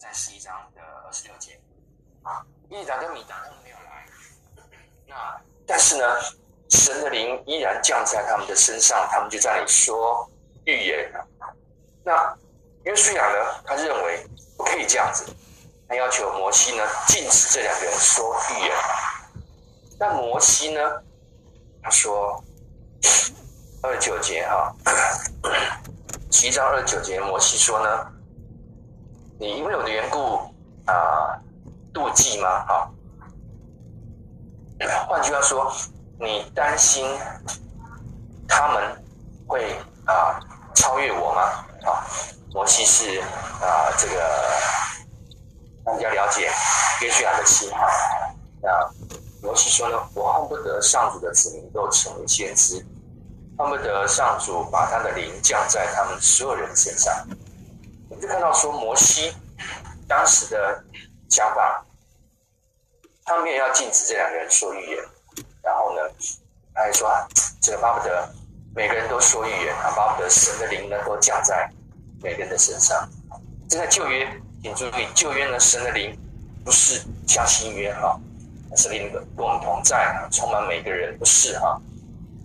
在十一章的二十六节啊，伊利达跟米达他们没有来，那但是呢，神的灵依然降在他们的身上，他们就在那里说预言。那约书亚呢，他认为不可以这样子，他要求摩西呢禁止这两个人说预言。但摩西呢，他说二九节哈，十一章二九节，摩西说呢。你因为我的缘故啊，妒忌吗？啊，换句话说，你担心他们会啊超越我吗？啊，摩西是啊这个大家了解约书亚的心啊。那摩西说呢，我恨不得上主的子民都成为先知，恨不得上主把他的灵降在他们所有人身上。就看到说摩西当时的想法，他没有要禁止这两个人说预言，然后呢，他还说啊，这个巴不得每个人都说预言，啊巴不得神的灵能够降在每个人的身上。这在旧约，请注意，旧约呢，神的灵不是像新约哈，神的灵跟我们同在，充满每个人，不是哈，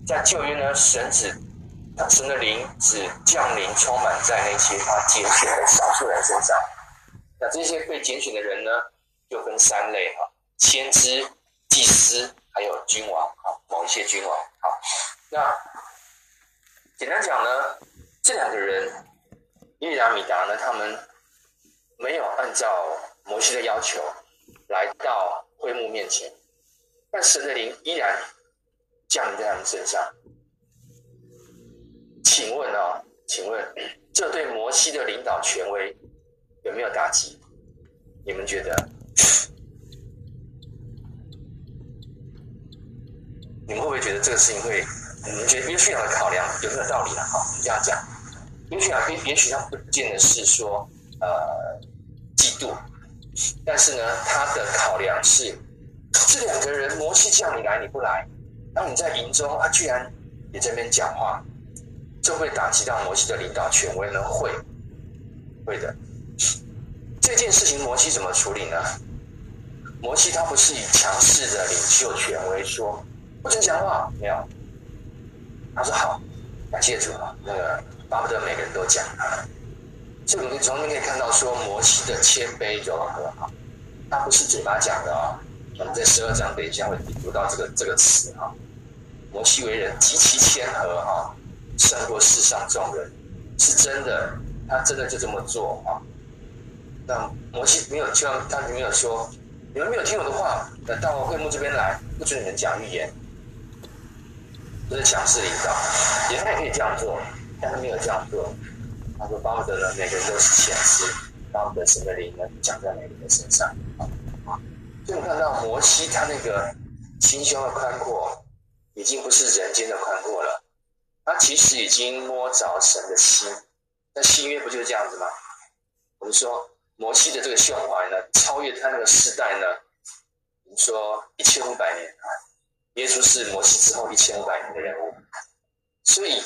在旧约呢，神只。那神的灵只降临充满在那些他拣选的少数人身上。那这些被拣选的人呢，就分三类哈：先知、祭司，还有君王啊，某一些君王。好，那简单讲呢，这两个人，伊利亚、米达呢，他们没有按照摩西的要求来到会幕面前，但神的灵依然降临在他们身上。请问啊，请问这对摩西的领导权威有没有打击？你们觉得？你们会不会觉得这个事情会？你们觉得约书亚的考量有没有道理呢？好，这样讲，约书亚也许他不见得是说呃嫉妒，但是呢，他的考量是这两个人，摩西叫你来你不来，然后你在营中，他居然也在那边讲话。这会打击到摩西的领导权威呢？会，会的。这件事情摩西怎么处理呢？摩西他不是以强势的领袖权威说不准讲话，没有。他说好，感谢主啊，那个巴不得每个人都讲啊。这里从里面可以看到说摩西的谦卑柔和啊，他不是嘴巴讲的啊。我们在十二章等一下会读到这个这个词啊。摩西为人极其谦和啊。胜过世上众人，是真的，他真的就这么做啊。那摩西没有，就他没有说，你们没有听我的话，那到我会幕这边来，不准你们讲预言，这是强势领导。也他也可以这样做，但他没有这样做。他说巴不得呢，每个人都是先知，巴不得神的灵呢讲在每个人的身上啊。所以我们看到摩西他那个心胸的宽阔，已经不是人间的宽阔了。他其实已经摸着神的心，那新约不就是这样子吗？我们说摩西的这个胸怀呢，超越他那个世代呢，我们说一千五百年啊，耶稣是摩西之后一千五百年的人物，所以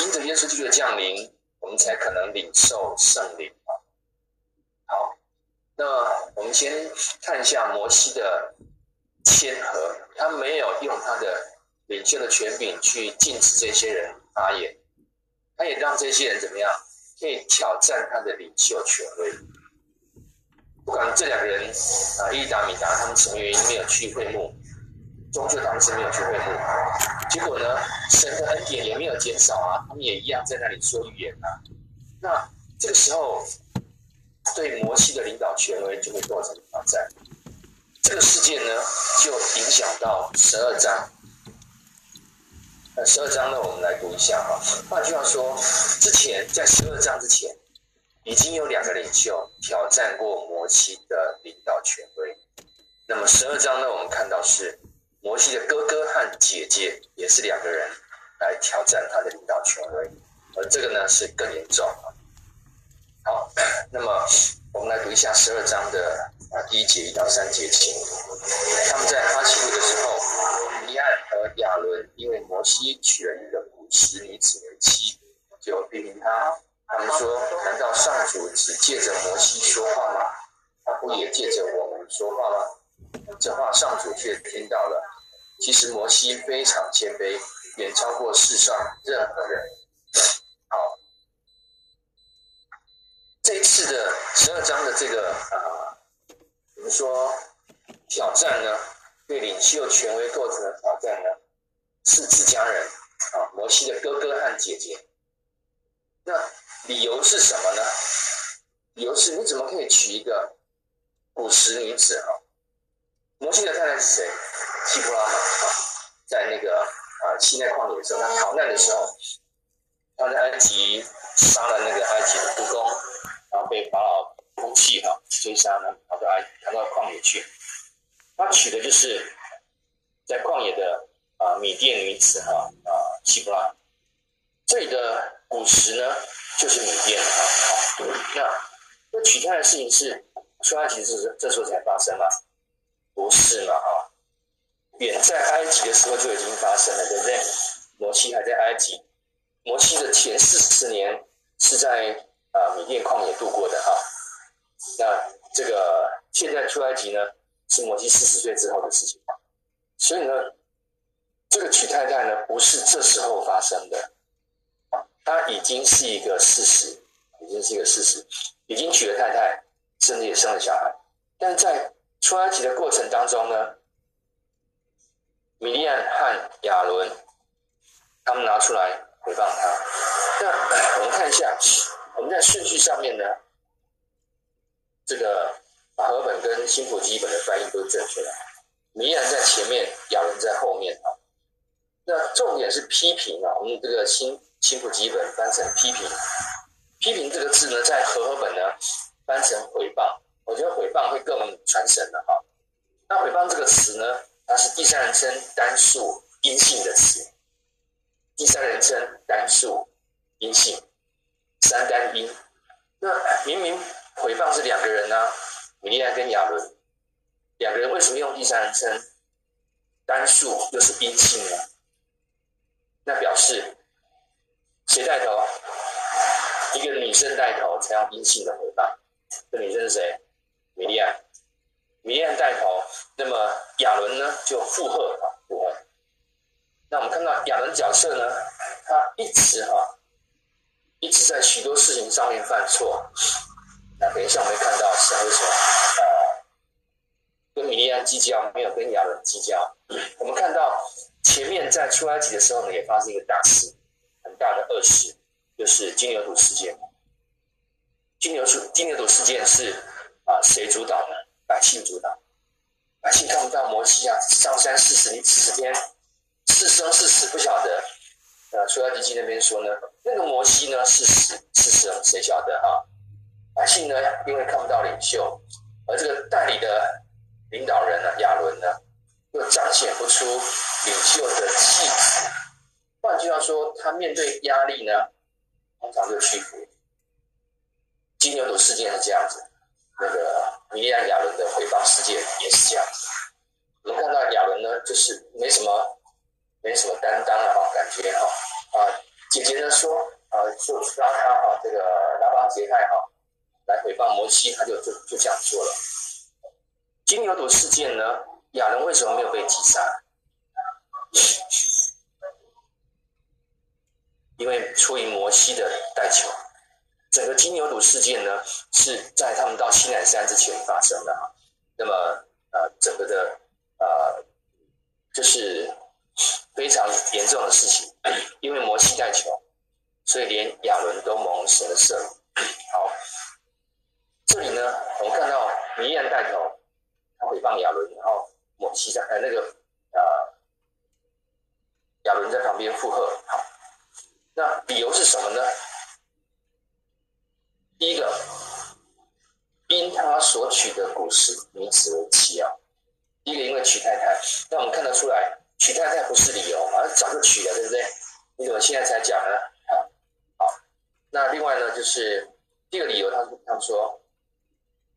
因着耶稣基督的降临，我们才可能领受圣灵啊。好，那我们先看一下摩西的谦和，他没有用他的。领袖的权柄去禁止这些人发言，他也让这些人怎么样，可以挑战他的领袖权威。不管这两个人啊，伊达、米达，他们什么原因没有去会幕，终究他们是没有去会幕。结果呢，神的恩典也没有减少啊，他们也一样在那里说预言啊。那这个时候，对摩西的领导权威就会构成挑战。这个事件呢，就影响到十二章。那十二章呢，我们来读一下哈。换句话说，之前在十二章之前，已经有两个领袖挑战过摩西的领导权威。那么十二章呢，我们看到是摩西的哥哥和姐姐也是两个人来挑战他的领导权威，而这个呢是更严重。好，那么我们来读一下十二章的啊第一节一到三节经。他们在哈希路的时候。尼安和亚伦因为摩西娶了一个古时女子为妻，就批评他。他们说：难道上主只借着摩西说话吗？他不也借着我们说话吗？这话上主却听到了。其实摩西非常谦卑，远超过世上任何人。好，这一次的十二章的这个啊，说挑战呢？对领袖权威构成的挑战呢？是自家人啊，摩西的哥哥和姐姐。那理由是什么呢？理由是你怎么可以娶一个古时女子啊？摩西的太太是谁？西布拉啊，在那个啊西奈旷野的时候，他逃难的时候，他在埃及杀了那个埃及的督工，然后被法老空气哈追杀呢，跑到埃逃到旷野去。他娶的就是在旷野的啊米甸女子哈啊西布拉。这里的古时呢，就是缅甸啊。那那取代的事情是出埃及是这时候才发生吗？不是嘛啊？远在埃及的时候就已经发生了，对不对？摩西还在埃及，摩西的前四十年是在啊缅甸旷野度过的哈。那这个现在出埃及呢，是摩西四十岁之后的事情。所以呢，这个娶太太呢，不是这时候发生的。他已经是一个事实，已经是一个事实，已经娶了太太，甚至也生了小孩。但在出埃及的过程当中呢，米利暗和亚伦他们拿出来回放他。那我们看一下，我们在顺序上面呢，这个和本跟新普基本的翻译都正确的。米利暗在前面，亚伦在后面啊。那重点是批评啊，我们这个新。新普基本翻成批评，批评这个字呢，在和合本呢翻成毁谤，我觉得毁谤会更传神的哈。那毁谤这个词呢，它是第三人称单数阴性的词，第三人称单数阴性，三单音。那明明回放是两个人呢、啊，米利安跟亚伦两个人，为什么用第三人称单数又是阴性呢？那表示。谁带头？一个女生带头才要阴性的回答。这女生是谁？米利安。米利安带头，那么亚伦呢就附和啊，附和。那我们看到亚伦角色呢，他一直哈，一直在许多事情上面犯错。那等一下我们会看到神为什么呃跟米利暗计较，没有跟亚伦计较。我们看到前面在出埃及的时候呢，也发生一个大事。很大的恶事就是金牛犊事件。金牛犊金牛犊事件是啊，谁主导呢？百姓主导。百姓看不到摩西啊，上山四十你四十天，是生是死不晓得。啊，出埃及记那边说呢，那个摩西呢是死是生，谁晓得啊？百姓呢，因为看不到领袖，而这个代理的领导人呢，亚伦呢，又彰显不出领袖的气质。换句话说，他面对压力呢，通常就屈服。金牛犊事件是这样子，那个米利暗亚伦的诽谤事件也是这样子。我们看到亚伦呢，就是没什么，没什么担当了哈，感觉哈啊，姐姐呢说啊，就拉他哈，这个拉帮结派哈，来诽谤摩西，他就就就这样做了。金牛犊事件呢，亚伦为什么没有被击杀？因为出于摩西的代求，整个金牛犊事件呢，是在他们到西南山之前发生的。那么呃，整个的呃，就是非常严重的事情。因为摩西代求，所以连亚伦都蒙神的赦。好，这里呢，我们看到米利暗带头，他毁谤亚伦，然后抹西在呃那个呃亚伦在旁边附和。好。那理由是什么呢？第一个，因他所娶的古时女子为妻啊。第一个，因为娶太太。那我们看得出来，娶太太不是理由，而早就娶了，对不对？你怎么现在才讲呢？好，那另外呢，就是第二个理由他，他他们说，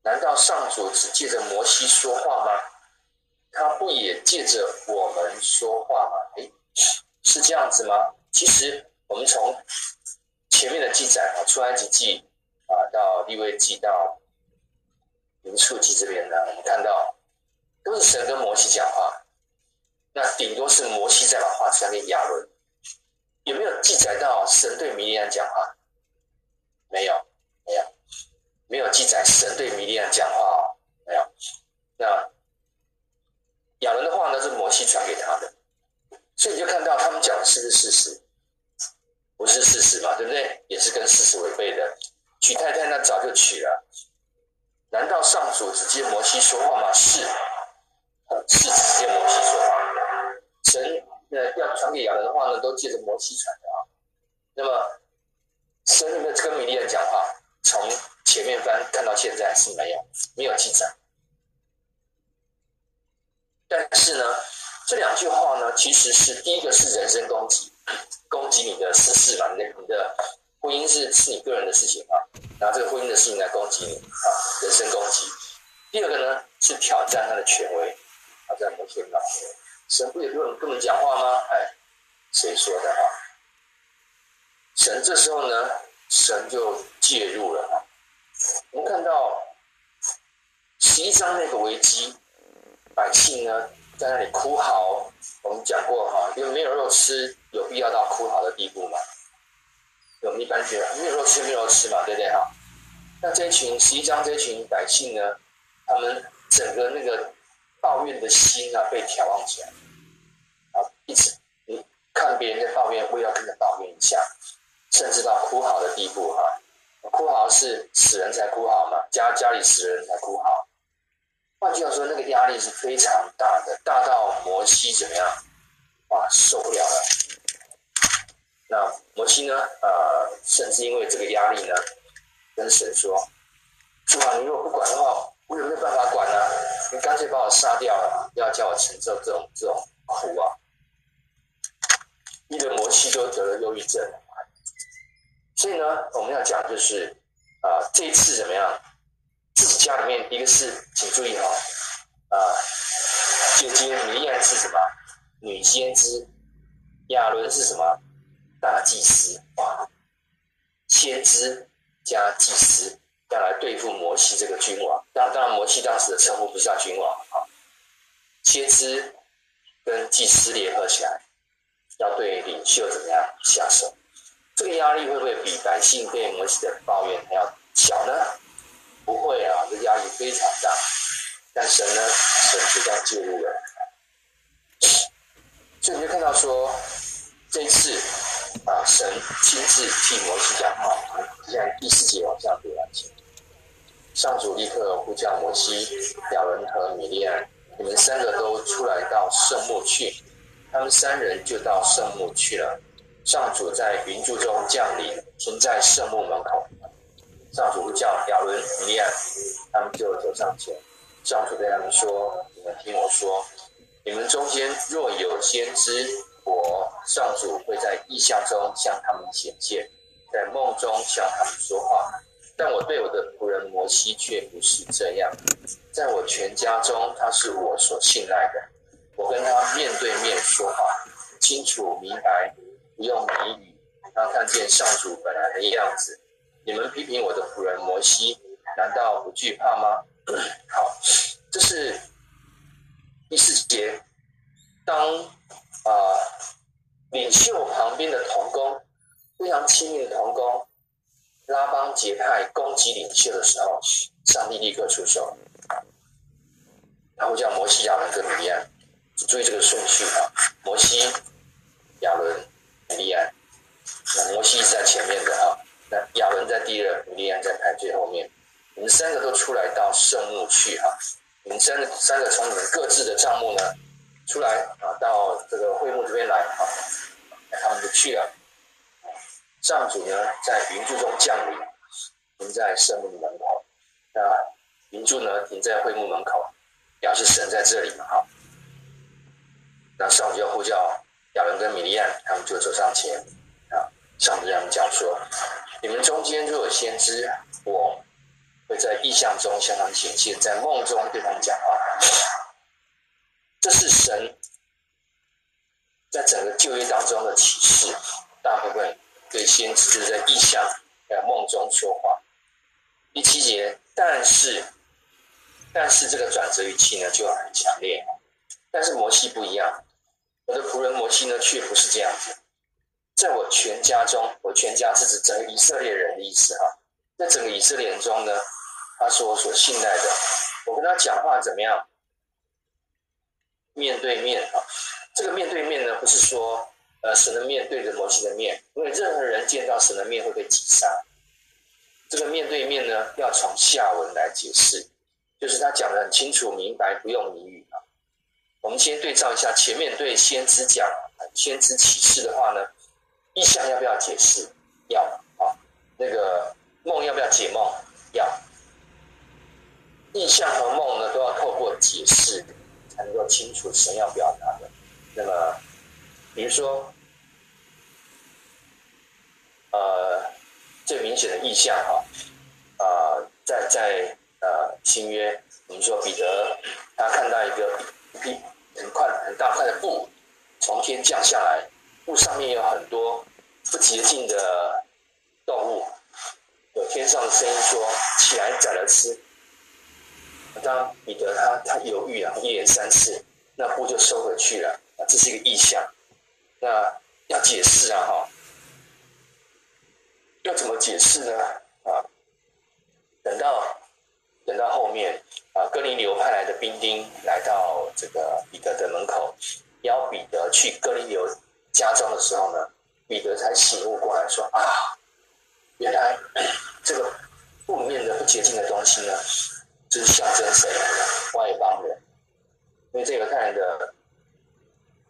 难道上主只借着摩西说话吗？他不也借着我们说话吗？诶，是这样子吗？其实。我们从前面的记载啊，出埃及记啊，到利未记到，民数记这边呢，我们看到都是神跟摩西讲话，那顶多是摩西在把话传给亚伦，有没有记载到神对米利安讲话？没有，没有记载神对米利暗讲话，没有。那亚伦的话呢，是摩西传给他的，所以你就看到他们讲的是不是事实？不是事实嘛，对不对？也是跟事实违背的。娶太太那早就娶了，难道上主只接摩西说话吗？是，是只接摩西说话。神那要传给亚伦的话呢，都借着摩西传的啊。那么神有没有跟米利暗讲话？从前面翻看到现在是没有，没有记载。但是呢，这两句话呢，其实是第一个是人身攻击，攻击你的私事嘛，你的你的婚姻是是你个人的事情啊，拿这个婚姻的事情来攻击你啊，人身攻击。第二个呢，是挑战他的权威，挑战摩西的权威。神不也跟我们跟我们讲话吗？哎，谁说的啊？神这时候呢，神就介入了啊。我们看到十一章那个危机，百姓呢在那里哭嚎。我们讲过哈，因为没有肉吃，有必要到哭嚎的地步吗？我们一般觉得没有肉吃，没有肉吃嘛，对不对哈？那这群十一章这群百姓呢，他们整个那个抱怨的心啊，被挑旺起来。啊一直你看别人在抱怨，我也要跟着抱怨一下，甚至到哭嚎的地步哈。哭嚎是死人才哭嚎嘛，家家里死人才哭嚎。换句话说，那个压力是非常大的，大到摩西怎么样？哇，受不了了。那摩西呢？呃，甚至因为这个压力呢，跟神说：“主啊，你如果不管的话，我有没有办法管呢？你干脆把我杀掉了，要叫我承受这种这种苦啊！”一个摩西都得了忧郁症，所以呢，我们要讲就是啊、这一次怎么样？自己家里面，一个是请注意哈，啊、呃，姐姐米利暗是什么？女先知，亚伦是什么？大祭司，哇，先知加祭司要来对付摩西这个君王。当当然，摩西当时的称呼不是叫君王啊，先知跟祭司联合起来。要对领袖怎么样下手？这个压力会不会比百姓对摩西的抱怨还要小呢？不会啊，这压力非常大。但神呢，神就这样介入了。所以你就看到说，这次啊，神亲自替摩西讲话。现在第四节往下读下去，上主立刻呼叫摩西、亚伦和米利暗，你们三个都出来到圣幕去。他们三人就到圣幕去了。上主在云柱中降临，停在圣幕门口。上主叫亚伦、米利暗，他们就走上前。上主对他们说：“你们听我说，你们中间若有先知，我上主会在异象中向他们显现，在梦中向他们说话。但我对我的仆人摩西却不是这样，在我全家中，他是我所信赖的。”我跟他面对面说话，清楚明白，用谜语。他看见上主本来的样子。你们批评我的仆人摩西，难道不惧怕吗？好，这是第四节。当啊、领袖旁边的童工，非常亲密的童工，拉帮结派攻击领袖的时候，上帝立刻出手，然后叫摩西、亚伦跟米利暗。注意这个顺序啊，摩西、亚伦、利安。那摩西是在前面的啊，那亚伦在第二，米利安在排最后面。你们三个都出来到圣幕去哈，你们三个三个从你们各自的帐幕呢出来啊，到这个会幕这边来啊，他们就去了。上主呢在云柱中降临，停在圣幕门口。那云柱呢停在会幕门口，表示神在这里嘛哈。那上主要呼叫亚伦跟米利亚，他们就走上前啊。上帝让他们讲说：“你们中间若有先知，我会在意象中向他们显现，在梦中对他们讲话。”这是神在整个旧约当中的启示，大部分对先知就是在意象、在梦中说话。第七节，但是但是这个转折语气呢就很强烈。但是摩西不一样，我的仆人摩西呢却不是这样子。在我全家中，我全家是指整个以色列人的意思哈。在整个以色列人中呢，他是我所信赖的。我跟他讲话怎么样？面对面啊，这个面对面呢，不是说呃神的面对着摩西的面，因为任何人见到神的面会被击杀。这个面对面呢，要从下文来解释，就是他讲的很清楚明白，不用谜语。我们先对照一下前面对先知讲先知启示的话呢，意象要不要解释？要啊。那个梦要不要解梦？要。意象和梦呢，都要透过解释才能够清楚神要表达的。那么，比如说，呃，最明显的意象哈，啊、在在呃新约，我们说彼得他看到一个一很块很大块的布从天降下来，布上面有很多不洁净的动物，有天上的声音说：“起来宰了吃。”当彼得他他犹豫啊，一连三次，那布就收回去了啊，这是一个意象。那要解释啊，哈，要怎么解释呢？啊，等到等到后面啊，哥林流派来的兵丁来到这个彼得的门口，邀彼得去哥林流家中的时候呢，彼得才醒悟过来说啊，原来这个布里面的不洁净的东西呢。就是象征谁？外邦人。因为这个看人的，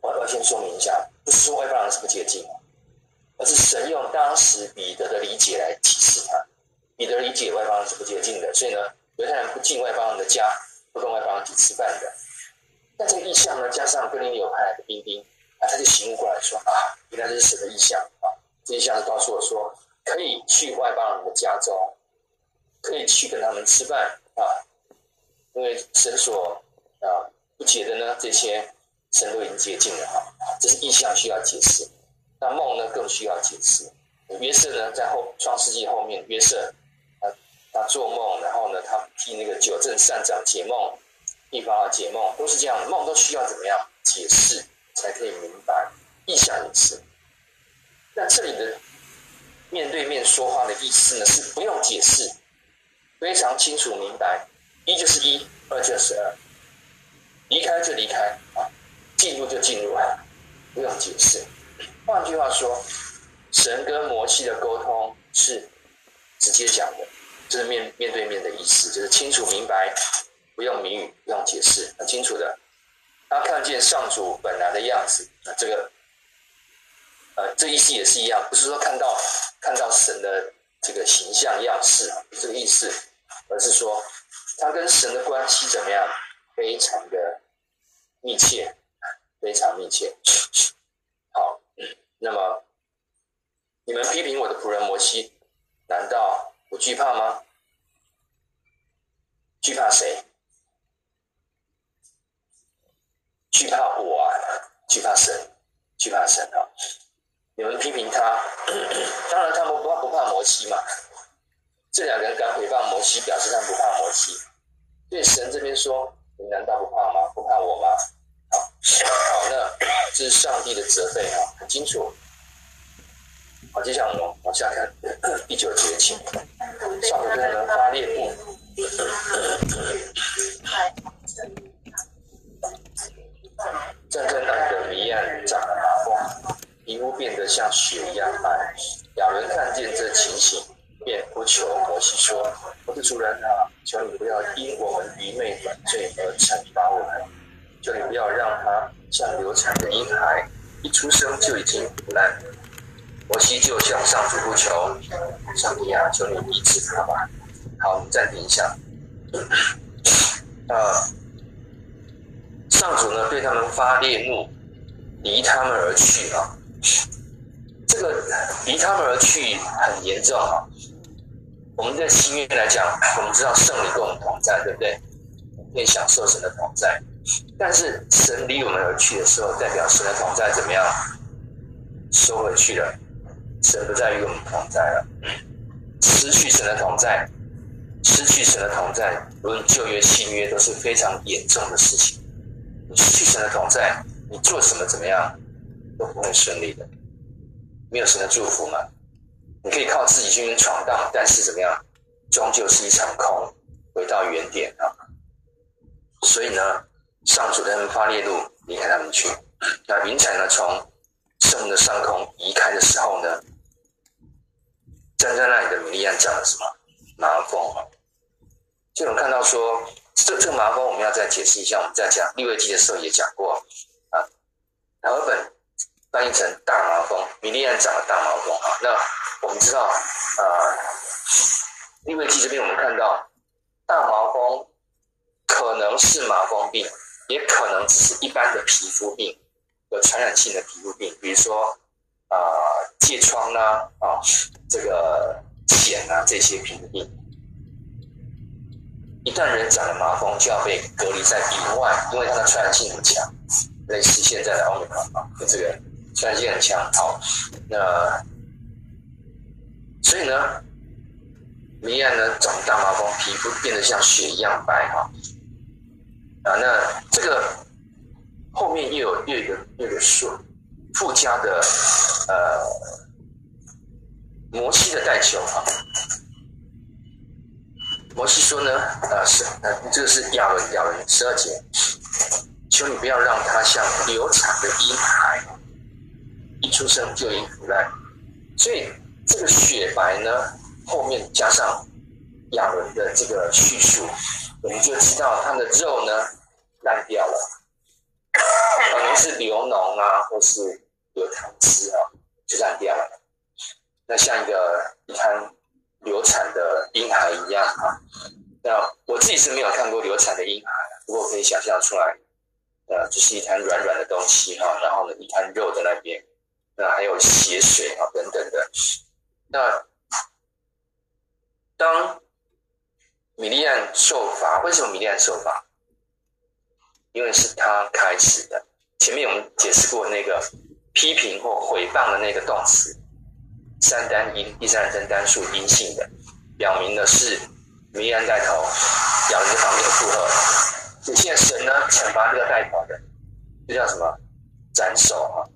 我要先说明一下，不是说外邦人是不洁净，而是神用当时彼得的理解来启示他。彼得理解外邦人是不洁净的，所以呢，犹太人不进外邦人的家，不跟外邦人一起吃饭的。那这个意象呢，加上哥林流派来的兵丁，啊，他就醒悟过来说啊，原来这是神的意象啊。这意象是告诉我说，可以去外邦人的家中，可以去跟他们吃饭啊。因为神所啊不解的呢，这些神都已经洁净了啊，这是意象需要解释。那梦呢更需要解释。约瑟呢在后创世纪后面，约瑟他做梦，然后呢他替那个九正善长解梦，替法老解梦，都是这样，梦都需要怎么样解释才可以明白，意象也是。那这里的面对面说话的意思呢是不用解释，非常清楚明白。一就是一，二就是二，离开就离开啊，进入就进入啊，不用解释。换句话说，神跟摩西的沟通是直接讲的，这是面面对面的意思，就是清楚明白，不用谜语，不用解释，很清楚的。他看见上主本来的样子，那这个，呃，这意思也是一样，不是说看到看到神的这个形象样式，这个意思，而是说。他跟神的关系怎么样？非常的密切，非常密切。好，那么你们批评我的仆人摩西，难道不惧怕吗？惧怕谁？惧怕我啊？惧怕神？惧怕神啊？你们批评他，当然他们不怕不怕摩西嘛。这两个人敢诽谤摩西，表示他们不怕摩西。对神这边说：“你难道不怕吗？不怕我吗？”好，好，那这是上帝的责备啊，很清楚。好，接下来我们往下看第九节，请上主对他们发烈怒，战争党的谜案长了麻风，皮肤变得像雪一样白。亚伦看见这情形，便呼求摩西说：“我的主人啊！”求你不要因我们愚昧短罪而惩罚我们，求你不要让他像流产的婴孩，一出生就已经腐烂。摩西就向上主呼求，上帝啊，求你医治他吧。好，我们暂停一下。啊，上主呢对他们发烈怒，离他们而去啊。这个离他们而去很严重啊。我们在新约来讲，我们知道圣灵跟我们同在，对不对？我们可以享受神的同在。但是神离我们而去的时候，代表神的同在怎么样？收回去了，神不再与我们同在了，失去神的同在，失去神的同在，无论旧约新约都是非常严重的事情。你失去神的同在，你做什么怎么样都不会顺利的，没有神的祝福嘛。你可以靠自己去闯荡，但是怎么样，终究是一场空，回到原点啊。所以呢，上主对他们发烈怒，离开他们去。那云彩呢，从圣的上空移开的时候呢，站在那里的米利安讲了什么？麻风啊。就能看到说，这这麻风我们要再解释一下。我们在讲利未记的时候也讲过啊。和合本翻译成大麻风，米利安长了大麻风啊。那我们知道啊，利未记这边我们看到大麻风可能是麻风病，也可能只是一般的皮肤病，有传染性的皮肤病，比如说啊疥疮啦啊这个癣啊这些皮肤病。一旦人长了麻风，就要被隔离在营外，因为它的传染性很强，类似现在的奥密克戎啊，这个传染性很强。好，那。所以呢，米利暗呢长大麻风，皮肤变得像雪一样白哈。啊，那这个后面又有又有又有一个说附加的呃摩西的代求啊。摩西说呢，啊是，呃这个是亚伦亚伦十二节，求你不要让他像流产的婴孩，一出生就已腐烂，所以。这个雪白呢，后面加上亚伦的这个叙述，我们就知道它的肉呢烂掉了，可能是流脓啊，或是有汤汁啊，就烂掉了。那像一个一滩流产的婴孩一样啊。那我自己是没有看过流产的婴孩，不过可以想象出来，呃，就是一滩软软的东西哈，然后呢，一滩肉在那边，那还有血水啊等等的。那当米利暗受罚，为什么米利暗受罚？因为是他开始的。前面我们解释过那个批评或毁谤的那个动词，三单阴，第三人称单数阴性的，表明的是米利暗带头，亚伦在旁边附和。所以现在神呢惩罚这个带头的，这叫什么？斩首啊！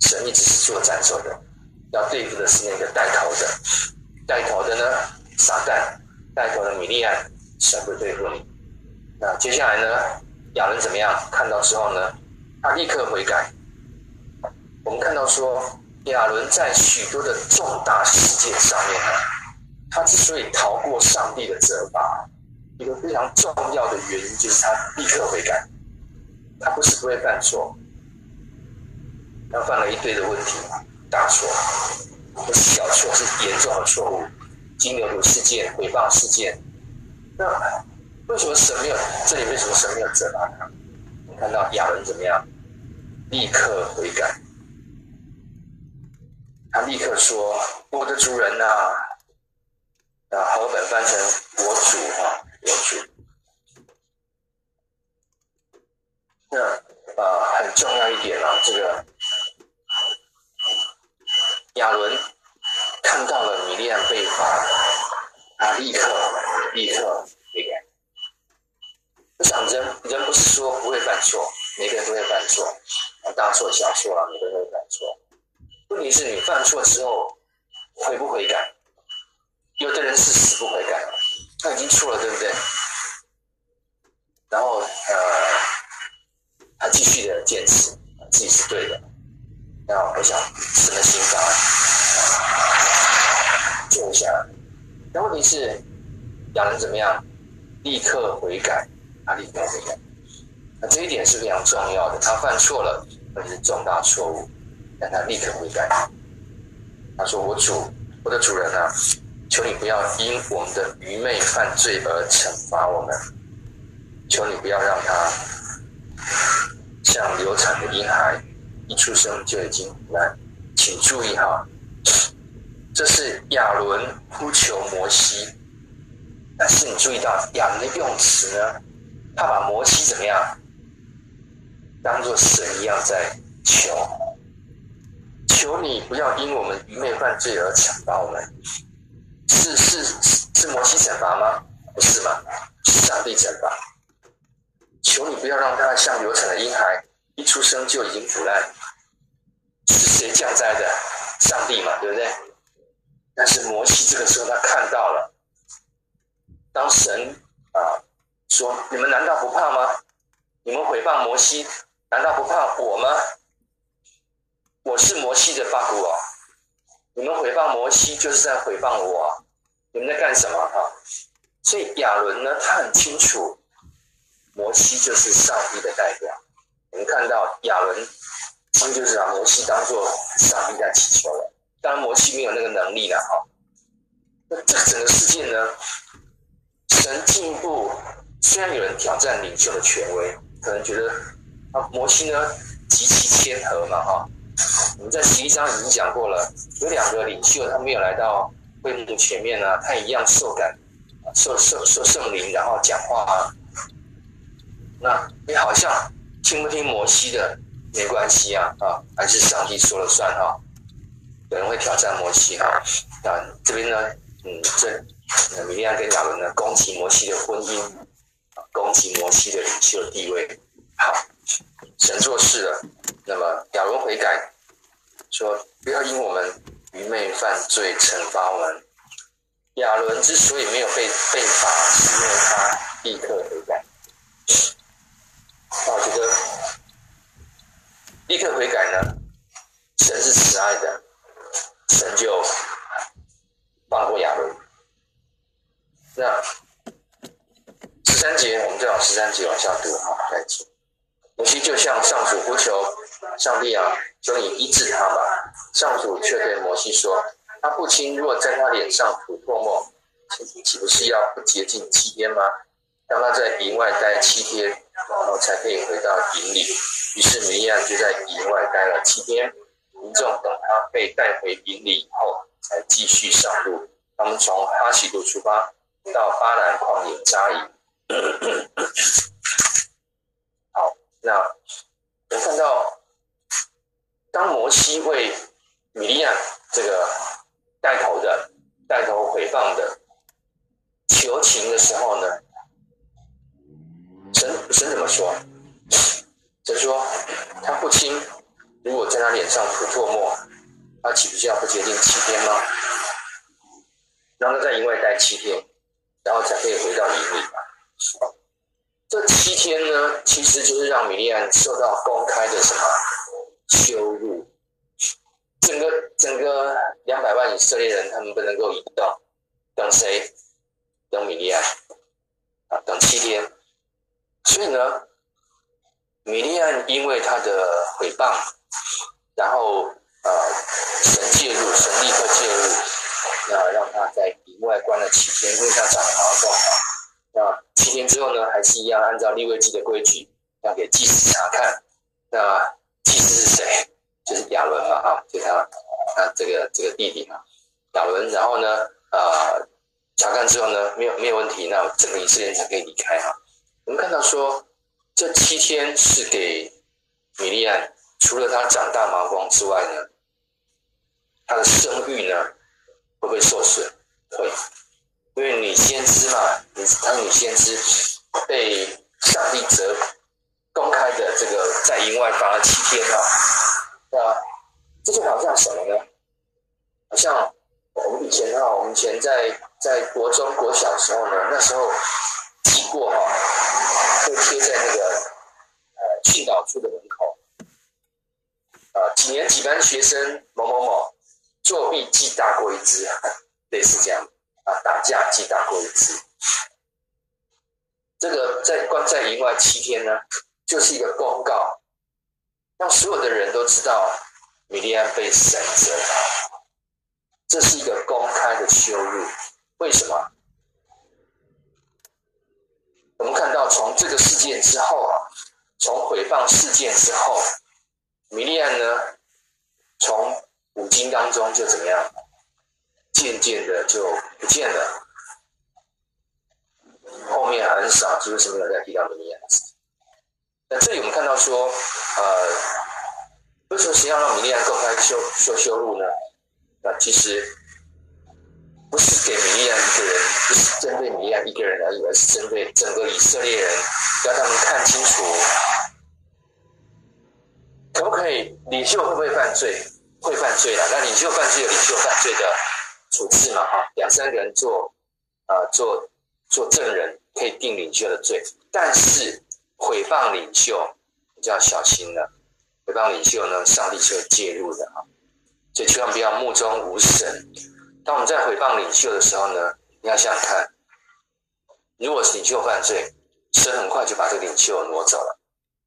神一直是做斩首的。要对付的是那个带头的，带头的呢，撒旦，带头的米利暗，神会对付你。那接下来呢，亚伦怎么样？看到之后呢，他立刻悔改。我们看到说，亚伦在许多的重大事件上面呢，他之所以逃过上帝的责罚，一个非常重要的原因就是他立刻悔改。他不是不会犯错，他犯了一堆的问题。大错，不是小错，是严重的错误。金牛犊事件、诽谤事件，那为什么神没有？这里为什么神没有责罚他？我们看到亚伦怎么样？立刻悔改，他立刻说：“我的主人呐、啊！”啊，和本翻成“我主”哈，我主。那啊、呃，很重要一点啊，这个。亚伦看到了米利暗被罚，他立刻立刻悔改。我想人人不是说不会犯错，每个人都会犯错，大错小错啊，每个人都会犯错。问题是你犯错之后悔不悔改？有的人是死不悔改，他已经错了，对不对？然后呃，他继续的坚持自己是对的。那我想，神的心脏坐下来。那问题是，两人怎么样？立刻悔改，他立刻悔改。那这一点是非常重要的。他犯错了，而且是重大错误，但他立刻悔改。他说：“我主，我的主人啊，求你不要因我们的愚昧犯罪而惩罚我们，求你不要让他像流产的婴孩。”一出生就已经腐烂，请注意哈，这是亚伦呼求摩西，但是你注意到亚伦的用词呢？他把摩西怎么样？当做神一样在求，求你不要因我们愚昧犯罪而惩罚我们，是是是摩西惩罚吗？不是吗？是上帝惩罚。求你不要让他像流产的婴孩，一出生就已经腐烂。是谁降灾的？上帝嘛，对不对？但是摩西这个时候他看到了，当神啊说：“你们难道不怕吗？你们毁谤摩西，难道不怕我吗？我是摩西的法国。你们毁谤摩西，就是在毁谤我。你们在干什么？哈！所以亚伦呢，他很清楚，摩西就是上帝的代表。我们看到亚伦，其实就是把摩西当做上帝在祈求了。当然，摩西没有那个能力了，哈。那这整个事件呢，神进一步，虽然有人挑战领袖的权威，可能觉得啊，摩西呢极其谦和嘛，哈。我们在十一章已经讲过了，有两个领袖，他没有来到会幕前面呢、啊，他一样受感，受受受圣灵，然后讲话啊。那你好像听不听摩西的没关系啊，啊，还是上帝说了算哈、有人会挑战摩西哈、啊，那这边呢，嗯，这米利暗跟亚伦呢攻击摩西的婚姻，攻击摩西的领袖地位。好，神做事了。那么亚伦悔改，说不要因我们愚昧犯罪惩罚我们。亚伦之所以没有被被罚，是因为他立刻悔改。我觉得立刻悔改呢，神是慈爱的，神就放过亚伦。那十三节，我们再往十三节往下读哈，再见。摩西就向上主呼求，上帝啊，求你医治他吧。上主却对摩西说：“他父亲若在他脸上吐唾沫，岂不是要不洁净七天吗？让他在营外待七天，然后才可以回到营里。”于是米亚就在营外待了七天。民众等他被带回营里以后，才继续上路。他们从哈西路出发，到巴兰旷野扎营。好那我看到，当摩西为米利亚这个带头的、带头回放的求情的时候呢，神神怎么说？神说，他父亲如果在他脸上吐唾沫，他岂不是要不接近七天吗？让他在营外待七天，然后才可以回到营里吧。这七天呢，其实就是让米利暗受到公开的什么羞辱。整个整个两百万以色列人，他们不能够移动，等谁？等米利暗啊，等七天。所以呢，米利暗因为他的诽谤，然后呃，神介入，神立刻介入，那让他在营外关了七天，因为他长得好好。那七天之后呢，还是一样按照立位记的规矩，要给祭司查看。那祭司是谁？就是亚伦嘛，啊，就他，他这个这个弟弟嘛，亚伦。然后呢，呃，查看之后呢，没有没有问题，那整个以色列才可以离开哈。我们看到说，这七天是给米利安，除了他长大毛光之外呢，他的声誉呢，会不会受损？会。因为女先知嘛，你当女先知被上帝责公开的这个在营外罚了七天啊，那这就好像什么呢？好像我们以前啊，我们以前在在国中国小时候呢，那时候记过哈，会贴在那个呃训导处的门口啊，几年几班学生某某某作弊记大过一只，类似这样。啊，打架记打过一次，这个在关在营外七天呢，就是一个公告，让所有的人都知道米利安被神责，这是一个公开的羞辱。为什么？我们看到从这个事件之后啊，从毁谤事件之后，米利安呢，从五经当中就怎么样？渐渐的就不见了，后面很少，几乎是没有再提到米利暗。那这里我们看到说，呃，为什么神要让米利暗公开修修修路呢？那其实不是给米利暗一个人，不是针对米利暗一个人而已，而是针对整个以色列人，要他们看清楚，可不可以领袖会不会犯罪？会犯罪了，那领袖犯罪有领袖犯罪的处置嘛？哈，两三个人做啊、呃，做做证人可以定领袖的罪，但是毁谤领袖你就要小心了。毁谤领袖呢，上帝是会介入的哈，所以千万不要目中无神。当我们在毁谤领袖的时候呢，你要想想看，如果是领袖犯罪，神很快就把这个领袖挪走了，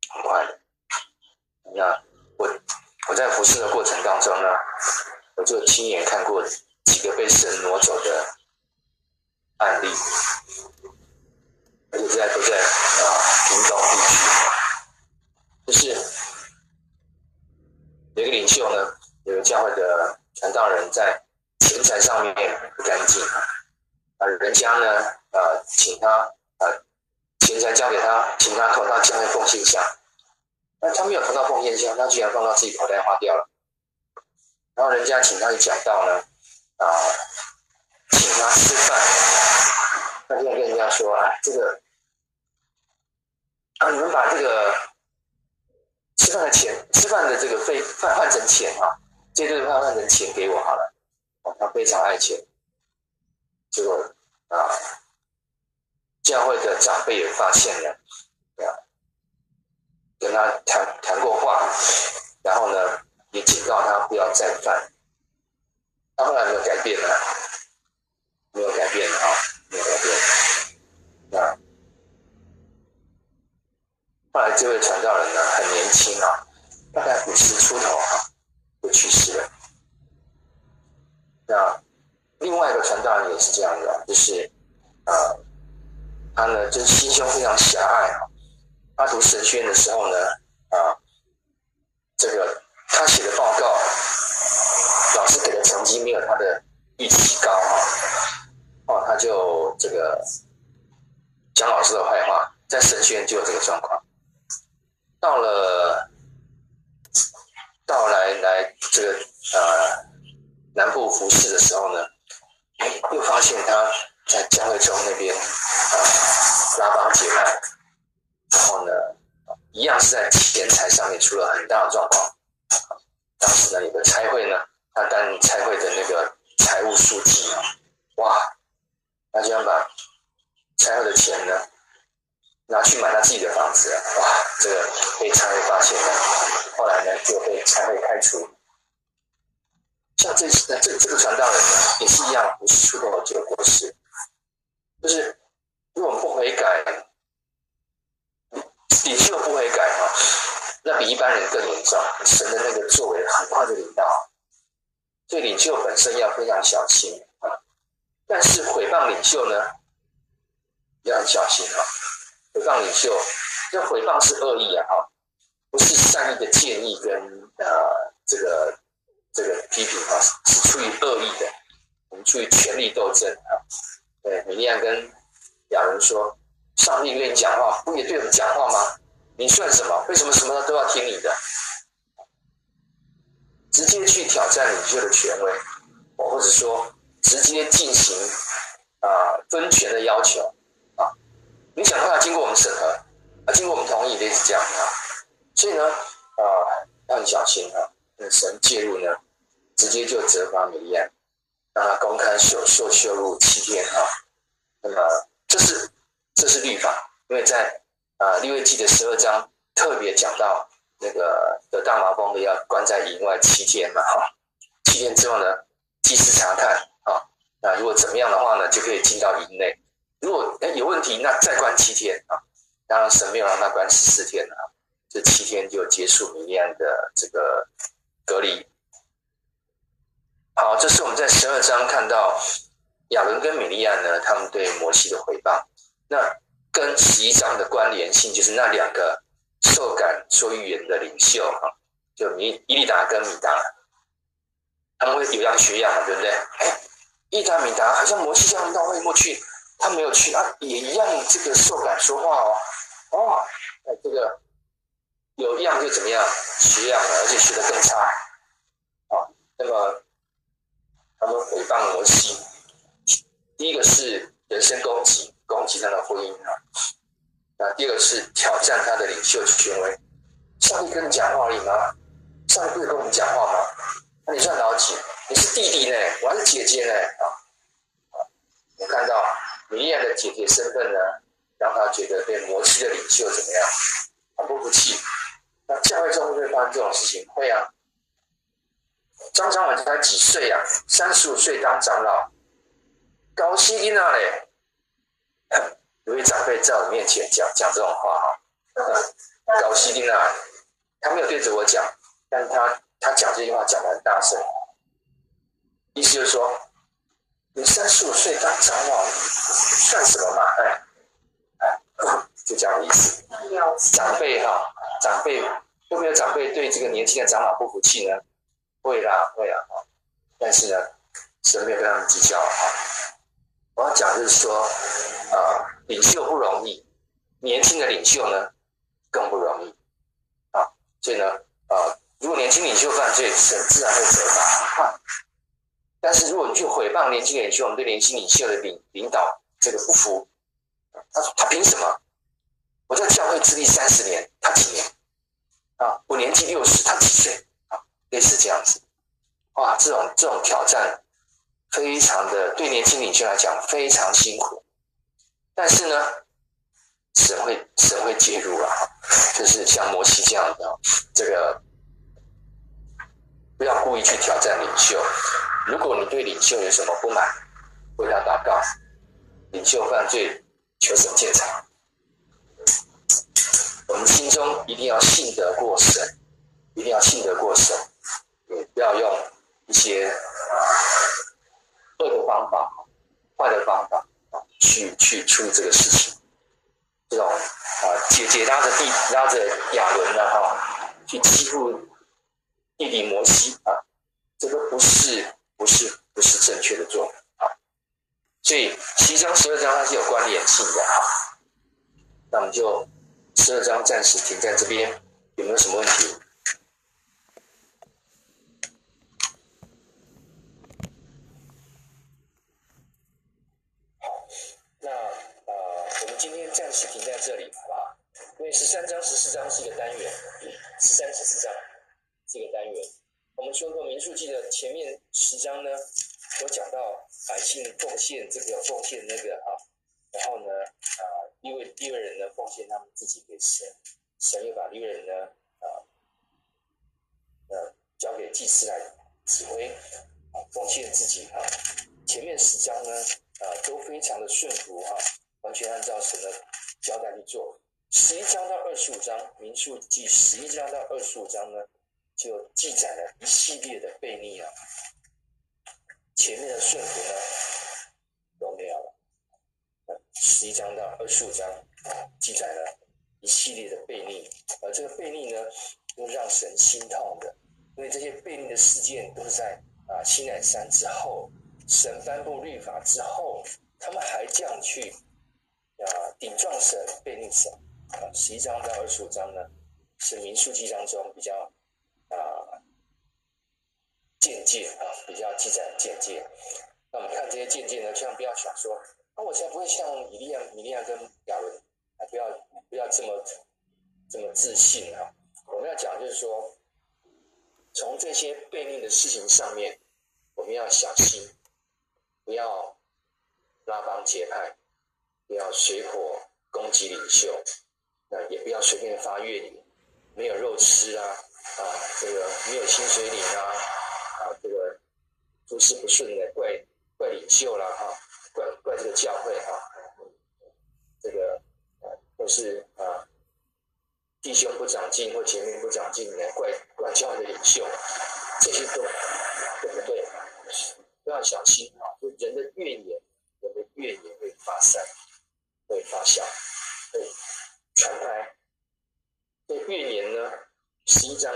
很快的。那我我在服侍的过程当中呢，我就亲眼看过几个被神挪走的案例，而且在都在啊屏东地区，就是有一个领袖呢，有个教会的传道人在。钱财上面不干净啊，人家呢，呃，请他，呃，钱财交给他，请他投到教会奉献箱，那他没有投到奉献箱，他居然放到自己口袋花掉了。然后人家请他去讲道呢，啊、请他吃饭，他就跟人家说，啊，这个，啊，你们把这个吃饭的钱，吃饭的这个费换换成钱啊，这顿饭换成钱给我好了。他非常爱钱，结果啊，教会的长辈也发现了，啊，跟他谈谈过话，然后呢，也警告他不要再犯。他后来没有改变了，没有改变了啊，没有改变。那后来这位传道人呢，很年轻啊，大概五十出头啊，就去世了。那另外一个传道人也是这样的，就是，呃，他呢就是心胸非常狭隘啊。他读神学院的时候呢，啊，这个他写的报告，老师给的成绩没有他的预期高啊，哦，他就这个讲老师的坏话，在神学院就有这个状况。到了，到来来这个呃。南部服侍的时候呢，又发现他在江会州那边啊拉帮结派，然后呢，一样是在钱财上面出了很大的状况。当时呢，有个差会呢，他担任差会的那个财务书记啊，哇，他居然把差会的钱呢拿去买他自己的房子啊，哇，这个被差会发现了，后来呢就被差会开除。像这次这这个传道人呢，也是一样，不是出头就过世。就是如果不悔改，领袖不悔改哈，那比一般人更严重。神的那个作为很快就临到，对领袖本身要非常小心啊。但是毁谤领袖呢，也很小心啊。毁谤领袖，这毁谤是恶意啊，哈，不是善意的建议跟呃这个。这个批评啊，是出于恶意的，我们出于权力斗争啊。对，米利暗跟亚伦说：“上帝愿意讲话，不也对我们讲话吗？你算什么？为什么什么都要听你的？直接去挑战领袖的权威，或者说直接进行啊分权的要求啊？你讲话要经过我们审核，啊，经过我们同意，类似这样啊。所以呢，啊，要很小心啊。”那神介入呢，直接就责罚米利暗，让他公开受受羞辱七天啊。那么这是这是律法，因为在啊利未记的十二章特别讲到那个得大麻风的要关在营外七天嘛哈。七天之后呢，祭司查看啊，那如果怎么样的话呢，就可以进到营内。如果哎有问题，那再关七天啊。当然神没有让他关十四天啊，这七天就结束米利暗的这个。隔离。好，这是我们在十二章看到亚伦跟米利亚呢，他们对摩西的回报。那跟十一章的关联性，就是那两个受感说预言的领袖哈，就米伊利达跟米达，他们会有样学样，对不对？哎，以利达、米达好像摩西叫他们到会幕去，他没有去啊，也一样这个受感说话哦，哦，哎，这个。有样就怎么样，学样了，而且学的更差。啊，那么他们诽谤摩西，第一个是人身攻击，攻击他的婚姻啊。那第二个是挑战他的领袖权威。上帝跟你讲话而已吗？上帝不会跟我们讲话吗？那你算老几？你是弟弟呢，我还是姐姐呢？啊，我看到米利亚的姐姐身份呢，让他觉得被摩西的领袖怎么样？很不服气。那教会中会不会发生这种事情？会啊。张长老才几岁呀、啊？三十五岁当长老，高希丁娜嘞？有位长辈在我面前讲讲这种话哈，搞西丁啊，他没有对着我讲，但是他他讲这句话讲得很大声，意思就是说，你三十五岁当长老算什么嘛？哎哎，就这样的意思。长辈哈，长辈有没有长辈对这个年轻的长老不服气呢？会啦，会啦，但是呢，神没有跟他们计较啊。我要讲就是说，啊、呃，领袖不容易，年轻的领袖呢更不容易啊。所以呢，啊、如果年轻领袖犯罪，神自然会责罚。但是如果你去诽谤年轻领袖，我们对年轻领袖的领领导这个不服，他他凭什么？我在教会资历三十年，他几年？啊，我年纪六十，他几岁啊？类似这样子，哇，这种这种挑战，非常的对年轻领袖来讲非常辛苦，但是呢，神会神会介入了，就是像摩西这样的，这个不要故意去挑战领袖。如果你对领袖有什么不满，为他祷告，领袖犯罪，求神鉴察。我们心中一定要信得过神，一定要信得过神。不要用一些恶的方法、坏的方法去去处理这个事情。这种啊姐姐拉着弟拉着亚伦的哈去欺负弟弟摩西啊，这个不是不是不是正确的做法啊。所以十一章十二章它是有关联性的哈。那我们就十二章暂时停在这边，有没有什么问题？今天暂时停在这里，好不好？因为十三章、十四章是一个单元，十三、十四章是一个单元。我们说过民数记的前面十章呢，有讲到百姓奉献这个奉献那个啊，然后呢，啊，利未利未人呢奉献他们自己给神，神又把利未人呢啊，呃，交给祭司来指挥，啊，奉献自己啊。前面十章呢，啊，都非常的顺服哈。完全按照神的交代去做。十一章到二十五章，民数记十一章到二十五章呢，就记载了一系列的悖逆啊。前面的顺服呢都没有了。十一章到二十五章记载了一系列的悖逆，而这个悖逆呢，又让神心痛的，因为这些悖逆的事件都是在啊西乃山之后，神颁布律法之后，他们还这样去。啊，顶撞神，悖逆神。啊，十一章到二十五章呢，是民数记当中比较啊见解啊，比较记载的见解。那我们看这些见解呢，千万不要想说，啊，我才不会像以利亚、以利亚跟亚伦，啊，不要不要这么这么自信啊。我们要讲就是说，从这些悖逆的事情上面，我们要小心，不要拉帮结派。不要随火攻击领袖，那也不要随便发怨言，没有肉吃啊，啊，这个没有薪水领啊，啊，这个诸事不顺的怪怪领袖啦，哈，怪怪这个教会哈，这个都是啊，弟兄不长进或姐妹不长进的怪怪教会的领袖，这些都对不对？都要小心啊！就人的怨言，人的怨言会发散。会发酵，会传开。这怨言呢，十一章，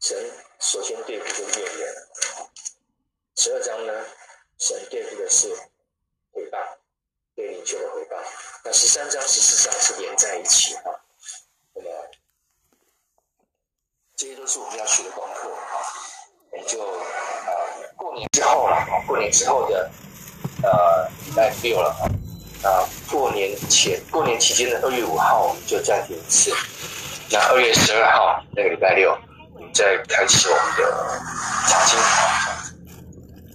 神首先对付这个怨言。十二章呢，神对付的是诽谤，对领袖的诽谤。那十三章、十四章是连在一起啊。那么，这些都是我们要学的功课啊。也就啊，过年之后了啊，过年之后的。呃礼拜六了啊。那过年前过年二月五号我们就暂停一次，那二月十二号那个礼拜六，我们再开启我们的查经啊。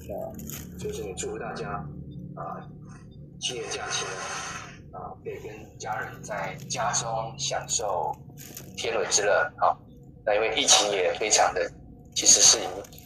那就是祝福大家啊，七年假期呢啊，可以跟家人在家中享受天伦之乐。啊，那因为疫情也非常的，其实是。